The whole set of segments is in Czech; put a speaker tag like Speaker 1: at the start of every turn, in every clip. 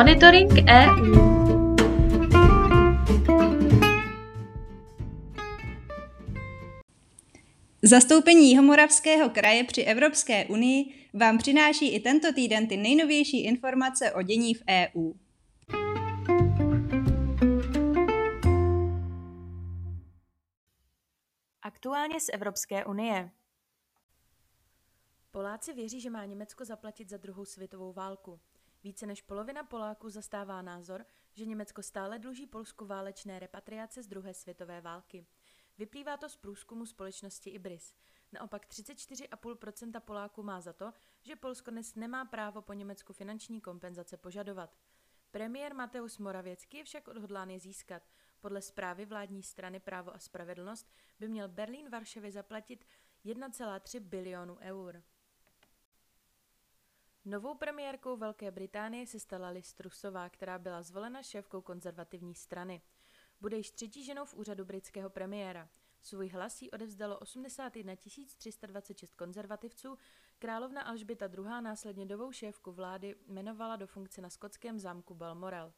Speaker 1: Monitoring EU.
Speaker 2: Zastoupení Jihomoravského kraje při Evropské unii vám přináší i tento týden ty nejnovější informace o dění v EU.
Speaker 3: Aktuálně z Evropské unie. Poláci věří, že má Německo zaplatit za druhou světovou válku. Více než polovina Poláků zastává názor, že Německo stále dluží Polsku válečné repatriace z druhé světové války. Vyplývá to z průzkumu společnosti Ibris. Naopak 34,5% Poláků má za to, že Polsko dnes nemá právo po Německu finanční kompenzace požadovat. Premiér Mateusz Moravěcký je však odhodlán je získat. Podle zprávy vládní strany Právo a spravedlnost by měl Berlín Varšavě zaplatit 1,3 bilionu eur. Novou premiérkou Velké Británie se stala Liz Trussová, která byla zvolena šéfkou konzervativní strany. Bude již třetí ženou v úřadu britského premiéra. Svůj hlas jí odevzdalo 81 326 konzervativců, královna Alžběta II. následně novou šéfku vlády jmenovala do funkce na skotském zámku Balmoral.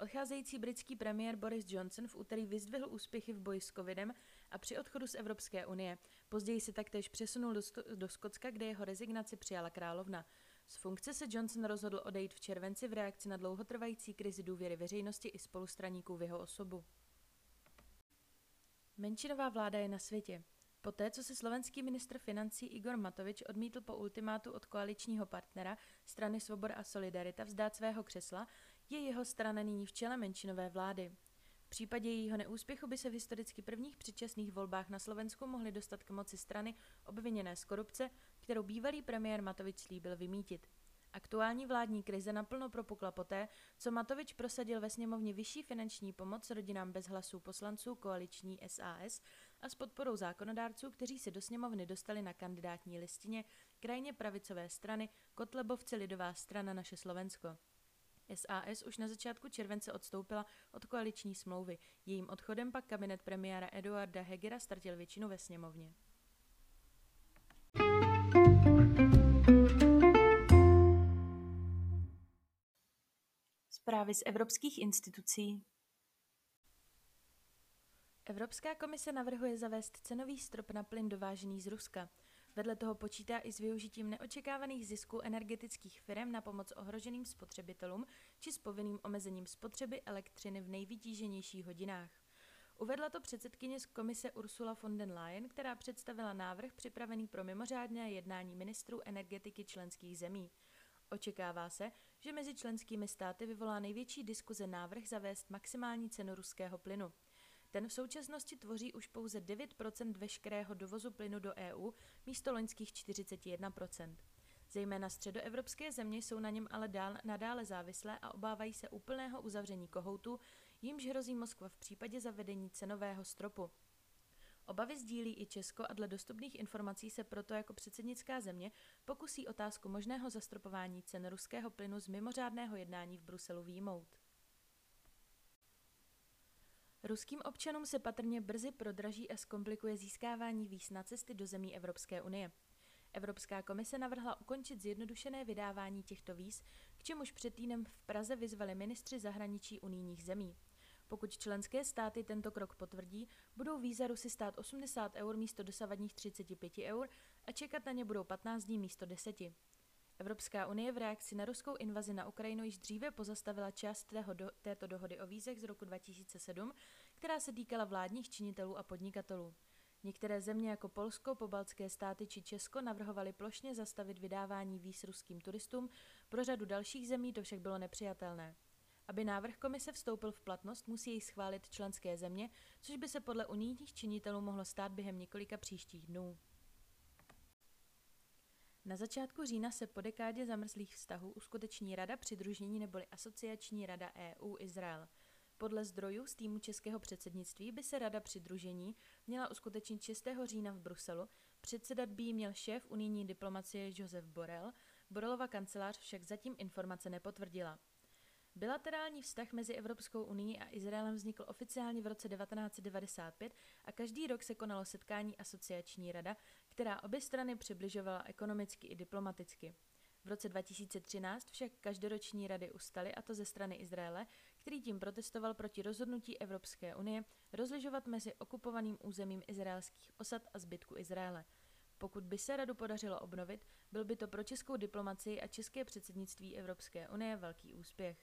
Speaker 3: Odcházející britský premiér Boris Johnson v úterý vyzdvihl úspěchy v boji s covidem a při odchodu z Evropské unie. Později se taktéž přesunul do, do Skotska, kde jeho rezignaci přijala královna. Z funkce se Johnson rozhodl odejít v červenci v reakci na dlouhotrvající krizi důvěry veřejnosti i spolustraníků v jeho osobu. Menšinová vláda je na světě. Poté, co se slovenský ministr financí Igor Matovič odmítl po ultimátu od koaličního partnera strany Svoboda a Solidarita vzdát svého křesla, je jeho strana nyní v čele menšinové vlády. V případě jejího neúspěchu by se v historicky prvních předčasných volbách na Slovensku mohly dostat k moci strany obviněné z korupce, kterou bývalý premiér Matovič slíbil vymítit. Aktuální vládní krize naplno propukla poté, co Matovič prosadil ve sněmovně vyšší finanční pomoc rodinám bez hlasů poslanců koaliční SAS a s podporou zákonodárců, kteří se do sněmovny dostali na kandidátní listině krajně pravicové strany Kotlebovce Lidová strana Naše Slovensko. SAS už na začátku července odstoupila od koaliční smlouvy. Jejím odchodem pak kabinet premiéra Eduarda Hegera ztratil většinu ve sněmovně. Zprávy z evropských institucí. Evropská komise navrhuje zavést cenový strop na plyn dovážený z Ruska. Vedle toho počítá i s využitím neočekávaných zisků energetických firm na pomoc ohroženým spotřebitelům či s povinným omezením spotřeby elektřiny v nejvytíženějších hodinách. Uvedla to předsedkyně z komise Ursula von den Leyen, která představila návrh připravený pro mimořádné jednání ministrů energetiky členských zemí. Očekává se, že mezi členskými státy vyvolá největší diskuze návrh zavést maximální cenu ruského plynu. Ten v současnosti tvoří už pouze 9% veškerého dovozu plynu do EU místo loňských 41% Zejména středoevropské země jsou na něm ale dál, nadále závislé a obávají se úplného uzavření kohoutu, jimž hrozí Moskva v případě zavedení cenového stropu. Obavy sdílí i Česko a dle dostupných informací se proto jako předsednická země pokusí otázku možného zastropování cen ruského plynu z mimořádného jednání v Bruselu výjmout. Ruským občanům se patrně brzy prodraží a zkomplikuje získávání víz na cesty do zemí Evropské unie. Evropská komise navrhla ukončit zjednodušené vydávání těchto víz, k čemuž před týdnem v Praze vyzvali ministři zahraničí unijních zemí. Pokud členské státy tento krok potvrdí, budou víza Rusy stát 80 eur místo dosavadních 35 eur a čekat na ně budou 15 dní místo 10. Evropská unie v reakci na ruskou invazi na Ukrajinu již dříve pozastavila část tého do, této dohody o vízech z roku 2007, která se týkala vládních činitelů a podnikatelů. Některé země jako Polsko, pobaltské státy či Česko navrhovaly plošně zastavit vydávání víz ruským turistům, pro řadu dalších zemí to však bylo nepřijatelné. Aby návrh komise vstoupil v platnost, musí jej schválit členské země, což by se podle unijních činitelů mohlo stát během několika příštích dnů. Na začátku října se po dekádě zamrzlých vztahů uskuteční Rada přidružení neboli Asociační rada EU Izrael. Podle zdrojů z týmu českého předsednictví by se Rada přidružení měla uskutečnit 6. října v Bruselu, předsedat by měl šéf unijní diplomacie Josef Borel, Borelova kancelář však zatím informace nepotvrdila. Bilaterální vztah mezi Evropskou unii a Izraelem vznikl oficiálně v roce 1995 a každý rok se konalo setkání asociační rada, která obě strany přibližovala ekonomicky i diplomaticky. V roce 2013 však každoroční rady ustaly, a to ze strany Izraele, který tím protestoval proti rozhodnutí Evropské unie rozlišovat mezi okupovaným územím izraelských osad a zbytku Izraele. Pokud by se radu podařilo obnovit, byl by to pro českou diplomacii a české předsednictví Evropské unie velký úspěch.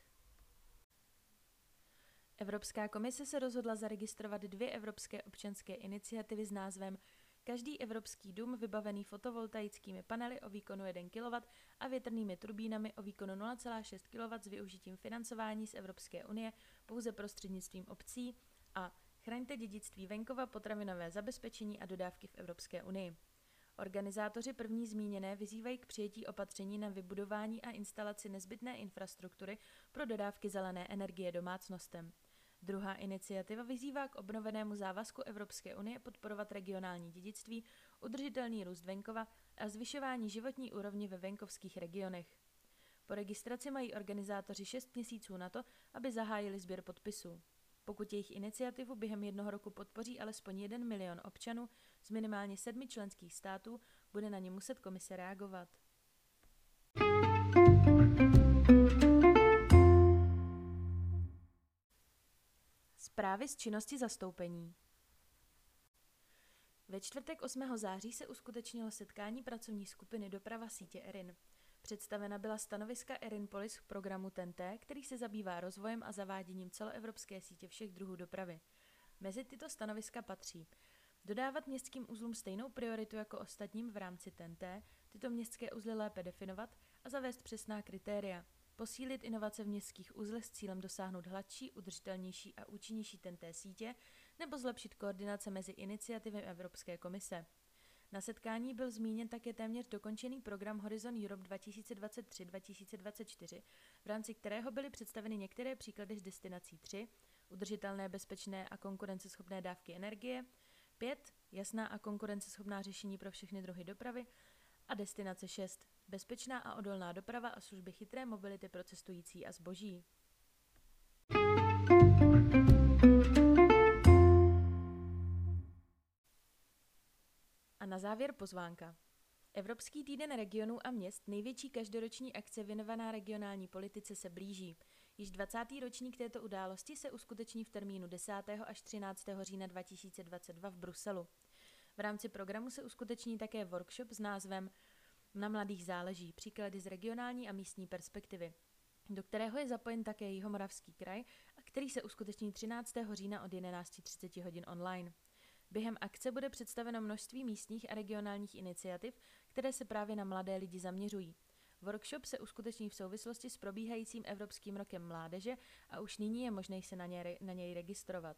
Speaker 3: Evropská komise se rozhodla zaregistrovat dvě evropské občanské iniciativy s názvem Každý evropský dům vybavený fotovoltaickými panely o výkonu 1 kW a větrnými turbínami o výkonu 0,6 kW s využitím financování z Evropské unie pouze prostřednictvím obcí a Chraňte dědictví venkova, potravinové zabezpečení a dodávky v Evropské unii. Organizátoři první zmíněné vyzývají k přijetí opatření na vybudování a instalaci nezbytné infrastruktury pro dodávky zelené energie domácnostem. Druhá iniciativa vyzývá k obnovenému závazku Evropské unie podporovat regionální dědictví, udržitelný růst venkova a zvyšování životní úrovně ve venkovských regionech. Po registraci mají organizátoři 6 měsíců na to, aby zahájili sběr podpisů. Pokud jejich iniciativu během jednoho roku podpoří alespoň 1 milion občanů z minimálně sedmi členských států, bude na ně muset komise reagovat. Zprávy z činnosti zastoupení Ve čtvrtek 8. září se uskutečnilo setkání pracovní skupiny Doprava sítě ERIN. Představena byla stanoviska Erin Polis k programu TNT, který se zabývá rozvojem a zaváděním celoevropské sítě všech druhů dopravy. Mezi tyto stanoviska patří dodávat městským uzlům stejnou prioritu jako ostatním v rámci TNT, tyto městské uzly lépe definovat a zavést přesná kritéria, posílit inovace v městských uzlech s cílem dosáhnout hladší, udržitelnější a účinnější TNT sítě nebo zlepšit koordinace mezi iniciativy Evropské komise. Na setkání byl zmíněn také téměř dokončený program Horizon Europe 2023-2024, v rámci kterého byly představeny některé příklady z destinací 3, udržitelné, bezpečné a konkurenceschopné dávky energie, 5, jasná a konkurenceschopná řešení pro všechny druhy dopravy a destinace 6, bezpečná a odolná doprava a služby chytré mobility pro cestující a zboží. A na závěr pozvánka. Evropský týden regionů a měst, největší každoroční akce věnovaná regionální politice, se blíží. Již 20. ročník této události se uskuteční v termínu 10. až 13. října 2022 v Bruselu. V rámci programu se uskuteční také workshop s názvem Na mladých záleží příklady z regionální a místní perspektivy, do kterého je zapojen také Jihomoravský kraj a který se uskuteční 13. října od 11.30 hodin online. Během akce bude představeno množství místních a regionálních iniciativ, které se právě na mladé lidi zaměřují. Workshop se uskuteční v souvislosti s probíhajícím Evropským rokem mládeže a už nyní je možné se na, ně, na něj registrovat.